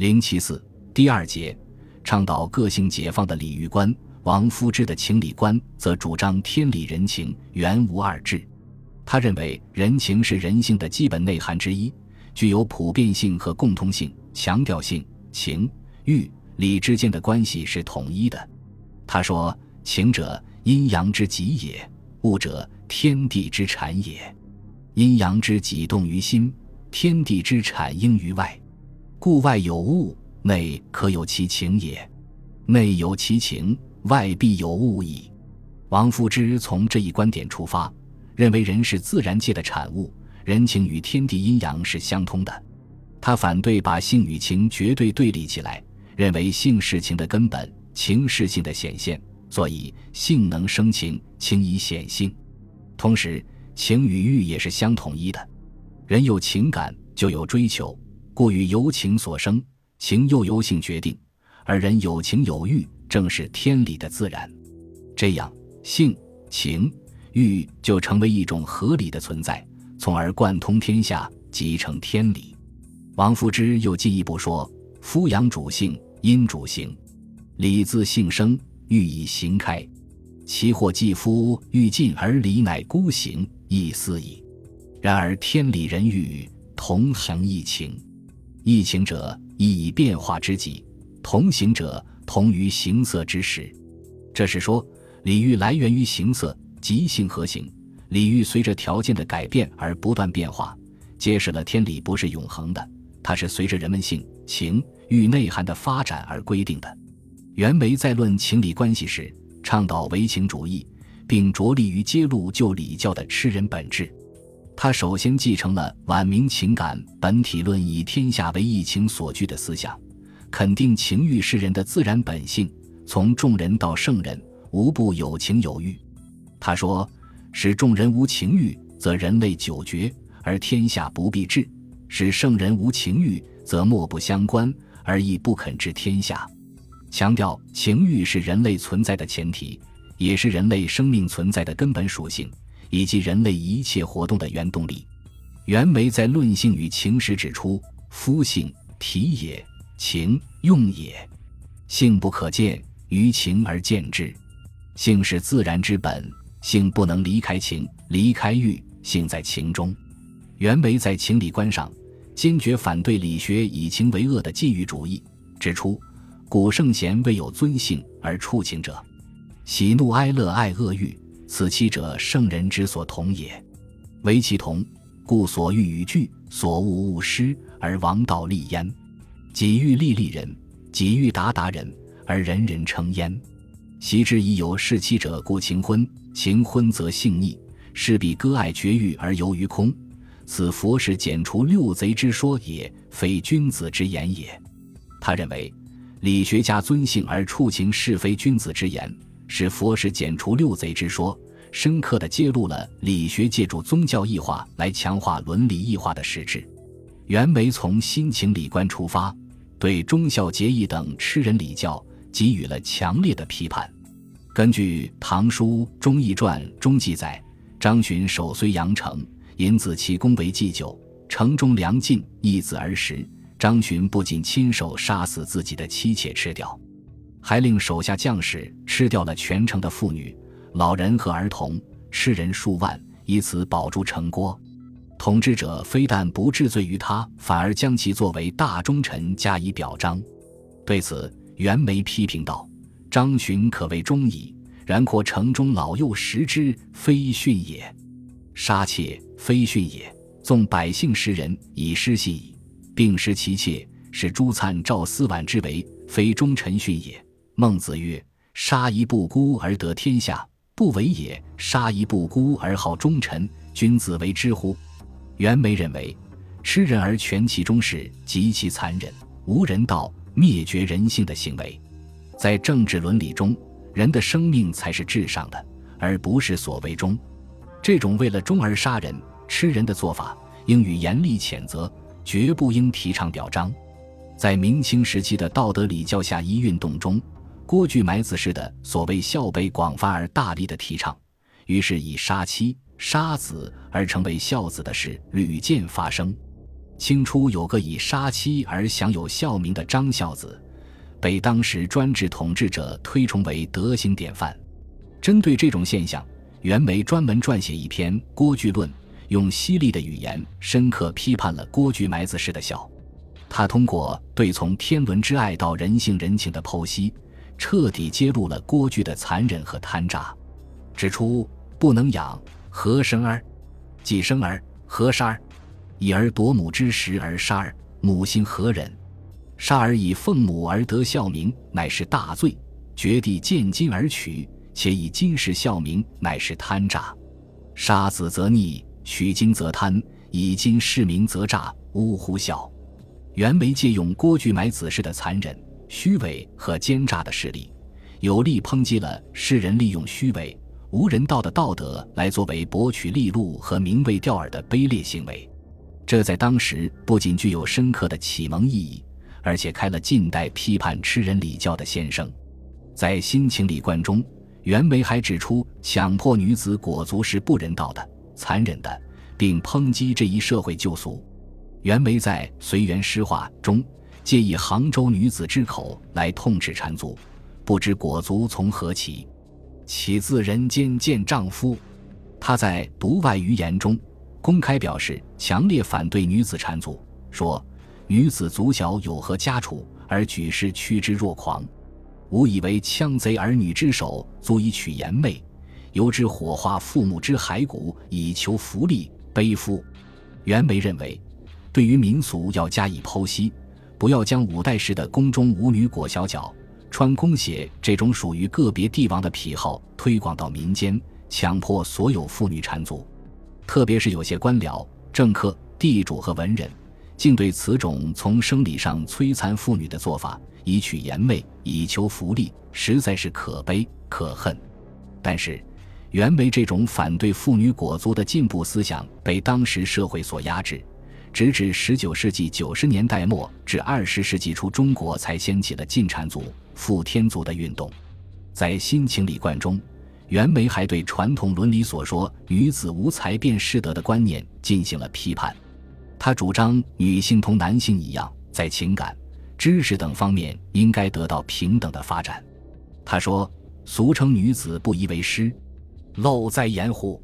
零七四第二节，倡导个性解放的礼遇观。王夫之的情理观则主张天理人情原无二致。他认为人情是人性的基本内涵之一，具有普遍性和共通性，强调性情欲理之间的关系是统一的。他说：“情者，阴阳之极也；物者，天地之产也。阴阳之极动于心，天地之产应于外。故外有物，内可有其情也；内有其情。”外必有物矣。王夫之从这一观点出发，认为人是自然界的产物，人情与天地阴阳是相通的。他反对把性与情绝对对立起来，认为性是情的根本，情是性的显现，所以性能生情，情以显性。同时，情与欲也是相统一的。人有情感就有追求，故与由情所生，情又由性决定，而人有情有欲。正是天理的自然，这样性情欲就成为一种合理的存在，从而贯通天下，即成天理。王夫之又进一步说：“夫阳主性，阴主形，理自性生，欲以形开。其或既夫欲尽而理乃孤行，亦思矣。然而天理人欲同行一情，异情者亦以变化之极，同行者。”同于形色之时，这是说礼欲来源于形色，即性和形。礼欲随着条件的改变而不断变化，揭示了天理不是永恒的，它是随着人们性情欲内涵的发展而规定的。袁枚在论情理关系时，倡导唯情主义，并着力于揭露旧礼教的吃人本质。他首先继承了晚明情感本体论，以天下为一情所居的思想。肯定情欲是人的自然本性，从众人到圣人，无不有情有欲。他说：“使众人无情欲，则人类久绝，而天下不必治；使圣人无情欲，则莫不相关，而亦不肯治天下。”强调情欲是人类存在的前提，也是人类生命存在的根本属性，以及人类一切活动的原动力。袁枚在《论性与情》时指出：“夫性，体也。”情用也，性不可见，于情而见之。性是自然之本，性不能离开情，离开欲，性在情中。袁枚在情理观上坚决反对理学以情为恶的禁欲主义，指出古圣贤未有尊性而触情者，喜怒哀乐爱恶欲，此七者圣人之所同也。唯其同，故所欲与惧，所恶勿失，而王道立焉。己欲利利人，己欲达达人，而人人称焉。昔之已有弑妻者，故情婚；情婚则性逆，势必割爱绝欲而游于空。此佛是剪除六贼之说也，非君子之言也。他认为，理学家尊性而触情是非君子之言，是佛是剪除六贼之说，深刻地揭露了理学借助宗教异化来强化伦理异化的实质。袁枚从新情理观出发，对忠孝节义等吃人礼教给予了强烈的批判。根据《唐书·忠义传》中记载，张巡守睢阳城，引子其功为祭酒，城中粮尽，一子而食。张巡不仅亲手杀死自己的妻妾吃掉，还令手下将士吃掉了全城的妇女、老人和儿童，吃人数万，以此保住城郭。统治者非但不治罪于他，反而将其作为大忠臣加以表彰。对此，袁枚批评道：“张巡可谓忠矣，然括城中老幼食之，非训也；杀妾，非训也；纵百姓食人，以失信矣。并失其妾，使朱粲、赵思婉之为，非忠臣训也。”孟子曰：“杀一不孤而得天下，不为也；杀一不孤而好忠臣，君子为之乎？”袁枚认为，吃人而全其忠是极其残忍、无人道、灭绝人性的行为。在政治伦理中，人的生命才是至上的，而不是所谓忠。这种为了忠而杀人、吃人的做法，应予严厉谴责，绝不应提倡表彰。在明清时期的道德礼教下，一运动中，郭巨埋子式的所谓孝被广泛而大力的提倡，于是以杀妻。杀子而成为孝子的事屡见发生，清初有个以杀妻而享有孝名的张孝子，被当时专制统治者推崇为德行典范。针对这种现象，袁枚专门撰写一篇《郭巨论》，用犀利的语言深刻批判了郭巨埋子式的孝。他通过对从天伦之爱到人性人情的剖析，彻底揭露了郭巨的残忍和贪诈，指出不能养，何生儿？既生儿，何杀儿？以儿夺母之时而杀儿，母心何忍？杀儿以奉母而得孝名，乃是大罪。绝地见金而取，且以金氏孝名，乃是贪诈。杀子则逆，取金则贪，以金世名则诈，呜呼孝！袁枚借用郭巨埋子式的残忍、虚伪和奸诈的势力，有力抨击了世人利用虚伪、无人道的道德来作为博取利禄和名位钓饵的卑劣行为。这在当时不仅具有深刻的启蒙意义，而且开了近代批判吃人礼教的先声。在《新情理观》中，袁枚还指出，强迫女子裹足是不人道的、残忍的，并抨击这一社会旧俗。袁枚在《随园诗话》中，借以杭州女子之口来痛斥缠足，不知裹足从何起，岂自人间见丈夫？他在《独外余言》中。公开表示强烈反对女子缠足，说：“女子足小有何家处，而举世趋之若狂？吾以为枪贼儿女之手，足以取颜媚，由之火化父母之骸骨，以求福利，悲夫。”袁枚认为，对于民俗要加以剖析，不要将五代时的宫中舞女裹小脚、穿宫鞋这种属于个别帝王的癖好推广到民间，强迫所有妇女缠足。特别是有些官僚、政客、地主和文人，竟对此种从生理上摧残妇女的做法，以取颜媚、以求福利，实在是可悲可恨。但是，袁枚这种反对妇女裹足的进步思想被当时社会所压制，直至十九世纪九十年代末至二十世纪初，中国才掀起了禁缠足、复天足的运动。在《新情理观》中。袁枚还对传统伦理所说“女子无才便是德”的观念进行了批判。他主张女性同男性一样，在情感、知识等方面应该得到平等的发展。他说：“俗称女子不宜为师，陋在言乎？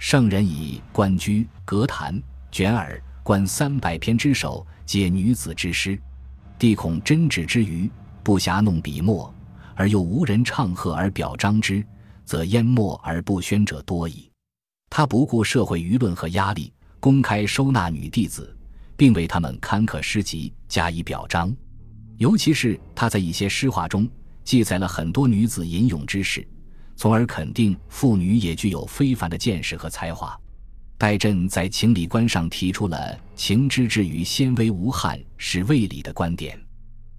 圣人以冠居、格谈、卷耳、观三百篇之首，皆女子之诗。帝恐真旨之余，不暇弄笔墨，而又无人唱和而表彰之。”则淹没而不宣者多矣。他不顾社会舆论和压力，公开收纳女弟子，并为他们刊刻诗集加以表彰。尤其是他在一些诗话中记载了很多女子吟咏之事，从而肯定妇女也具有非凡的见识和才华。戴震在情理观上提出了“情之至于纤微无憾是未理”的观点。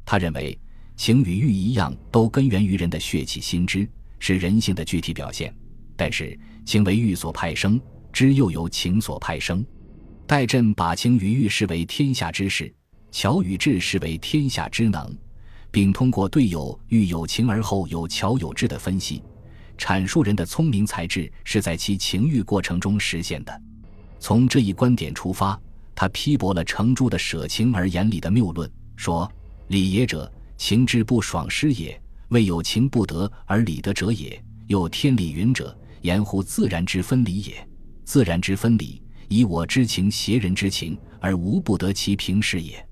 他认为，情与欲一样，都根源于人的血气心知。是人性的具体表现，但是情为欲所派生，知又由情所派生。戴震把情与欲视为天下之事，巧与智视为天下之能，并通过对有欲有情而后有巧有智的分析，阐述人的聪明才智是在其情欲过程中实现的。从这一观点出发，他批驳了程朱的舍情而言理的谬论，说：“理也者，情之不爽失也。”为有情不得而理得者也，又天理云者，言乎自然之分理也。自然之分理，以我之情挟人之情，而无不得其平时也。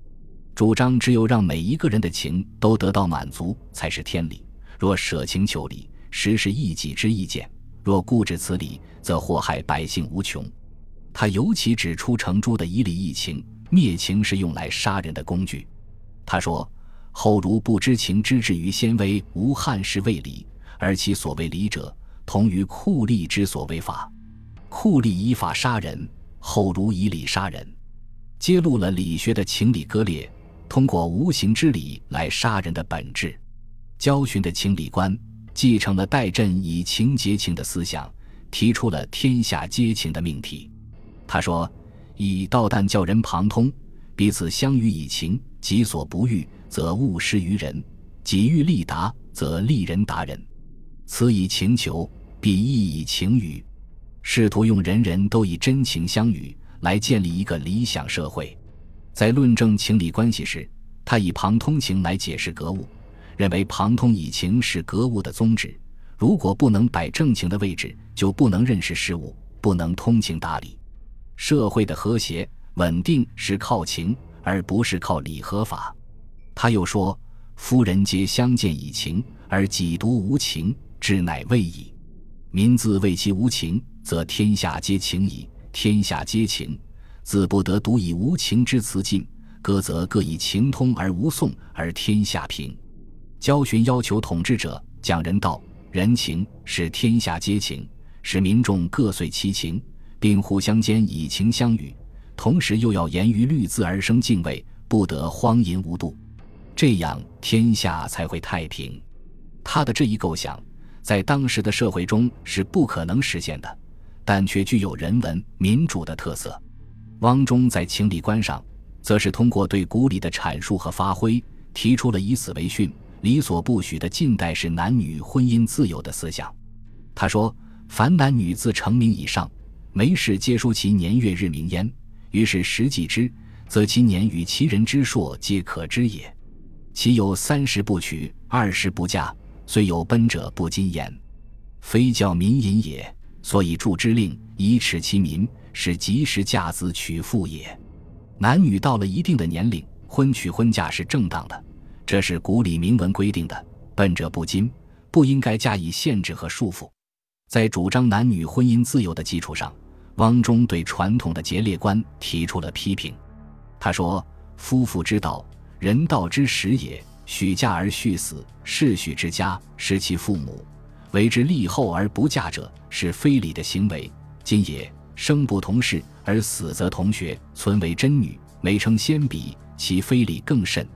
主张只有让每一个人的情都得到满足，才是天理。若舍情求理，实是一己之意见；若固执此理，则祸害百姓无穷。他尤其指出程朱的以理易情，灭情是用来杀人的工具。他说。后如不知情之至于先威，无汉室为礼，而其所谓礼者，同于酷吏之所谓法。酷吏依法杀人，后如以礼杀人，揭露了理学的情理割裂，通过无形之理来杀人的本质。焦循的情理观继承了戴震以情结情的思想，提出了天下皆情的命题。他说：“以道旦教人旁通，彼此相与以情，己所不欲。”则勿施于人，己欲利达，则利人达人。此以情求，必亦以情与。试图用人人都以真情相与来建立一个理想社会。在论证情理关系时，他以旁通情来解释格物，认为旁通以情是格物的宗旨。如果不能摆正情的位置，就不能认识事物，不能通情达理。社会的和谐稳定是靠情，而不是靠理和法。他又说：“夫人皆相见以情，而己独无情，之乃未矣。民自谓其无情，则天下皆情矣。天下皆情，自不得独以无情之辞尽。歌则各以情通而无讼，而天下平。教训要求统治者讲人道。”人情是天下皆情，使民众各遂其情，并互相间以情相与，同时又要严于律字而生敬畏，不得荒淫无度，这样天下才会太平。他的这一构想，在当时的社会中是不可能实现的，但却具有人文民主的特色。汪中在情理观上，则是通过对古礼的阐述和发挥，提出了以死为训。理所不许的近代式男女婚姻自由的思想，他说：“凡男女自成名以上，没事皆书其年月日名焉。于是实际之，则其年与其人之硕皆可知也。其有三十不娶，二十不嫁，虽有奔者不禁言，非教民淫也。所以著之令，以耻其民，是及时嫁子娶妇也。男女到了一定的年龄，婚娶婚嫁是正当的。”这是古礼明文规定的，奔者不禁，不应该加以限制和束缚。在主张男女婚姻自由的基础上，汪中对传统的节烈观提出了批评。他说：“夫妇之道，人道之始也。许嫁而续死，是许之家，失其父母，为之立后而不嫁者，是非礼的行为。今也生不同室而死则同学，存为真女，美称先比，其非礼更甚。”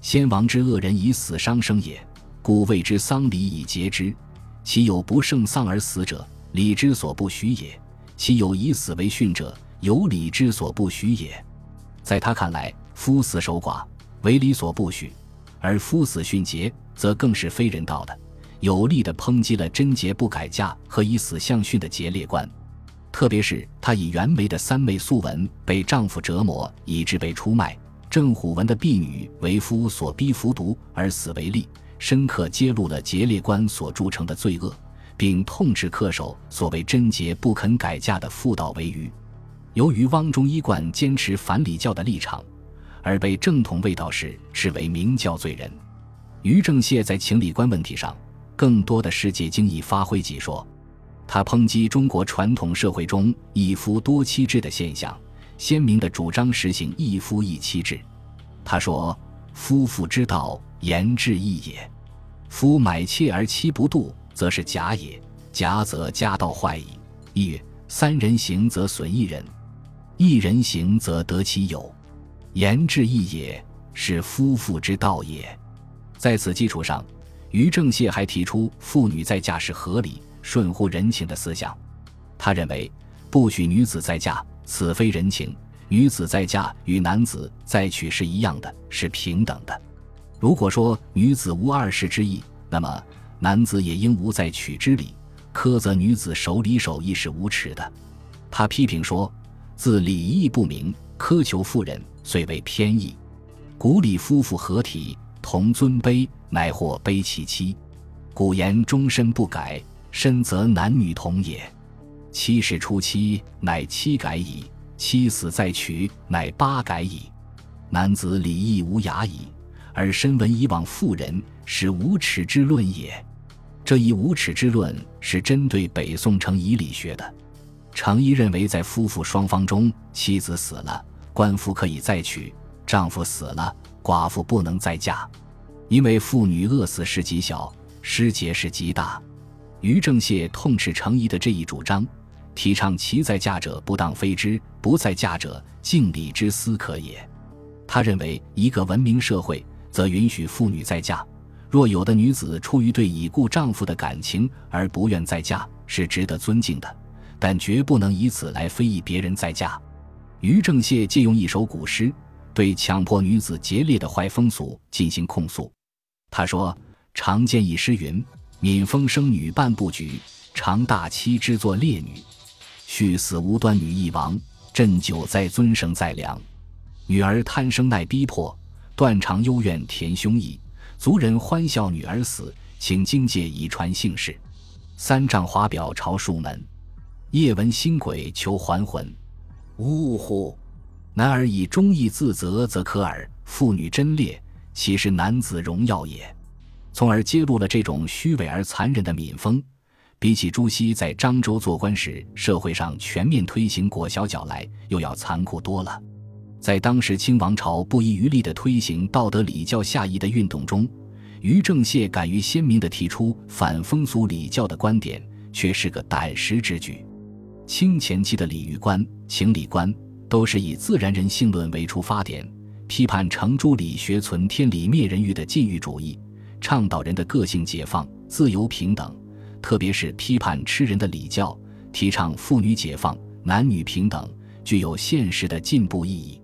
先王之恶人以死伤生也，故谓之丧礼以节之。其有不胜丧而死者，礼之所不许也；其有以死为训者，有礼之所不许也。在他看来，夫死守寡为礼所不许，而夫死殉节则更是非人道的，有力的抨击了贞节不改嫁和以死相训的节烈观。特别是他以袁枚的三妹素文被丈夫折磨以致被出卖。郑虎文的婢女为夫所逼服毒而死为例，深刻揭露了节烈观所铸成的罪恶，并痛斥恪守所谓贞节不肯改嫁的妇道为愚。由于汪中一贯坚持反礼教的立场，而被正统卫道士视为明教罪人。于正燮在情理观问题上，更多的是借经已发挥己说，他抨击中国传统社会中一夫多妻制的现象。鲜明的主张实行一夫一妻制。他说：“夫妇之道，言志义也。夫买妾而妻不度，则是假也。假则家道坏矣。亦曰：三人行则损一人，一人行则得其友。言志义也，是夫妇之道也。”在此基础上，于正燮还提出妇女在嫁是合理、顺乎人情的思想。他认为，不许女子再嫁。此非人情，女子再嫁与男子再娶是一样的，是平等的。如果说女子无二世之意，那么男子也应无再娶之理。苛责女子守礼守义是无耻的。他批评说：“自礼义不明，苛求妇人，遂为偏义。古礼夫妇合体同尊卑，乃或卑其妻。古言终身不改，深则男女同也。”七世初期，乃七改矣；七死再娶，乃八改矣。男子礼义无涯矣，而身闻以往妇人，是无耻之论也。这一无耻之论是针对北宋程颐理学的。程颐认为，在夫妇双方中，妻子死了，官夫可以再娶；丈夫死了，寡妇不能再嫁，因为妇女饿死是极小，失节是极大。于正燮痛斥程颐的这一主张。提倡其在嫁者不当非之，不在嫁者敬礼之思可也。他认为，一个文明社会则允许妇女再嫁。若有的女子出于对已故丈夫的感情而不愿再嫁，是值得尊敬的，但绝不能以此来非议别人再嫁。于正燮借用一首古诗，对强迫女子节烈的坏风俗进行控诉。他说：“常见一诗云：‘敏风生女半不举，常大妻之作烈女。’”续死无端女亦亡，朕久在尊绳在良。女儿贪生耐逼迫，断肠幽怨填胸臆。族人欢笑女儿死，请荆界以传姓氏。三丈华表朝树门，夜闻新鬼求还魂。呜呼！男儿以忠义自责，则可耳；妇女贞烈，岂是男子荣耀也？从而揭露了这种虚伪而残忍的民风。比起朱熹在漳州做官时，社会上全面推行裹小脚来，又要残酷多了。在当时清王朝不遗余力地推行道德礼教下移的运动中，于正燮敢于鲜明地提出反风俗礼教的观点，却是个胆识之举。清前期的礼遇观、情理观都是以自然人性论为出发点，批判程朱理学存天理灭人欲的禁欲主义，倡导人的个性解放、自由平等。特别是批判吃人的礼教，提倡妇女解放、男女平等，具有现实的进步意义。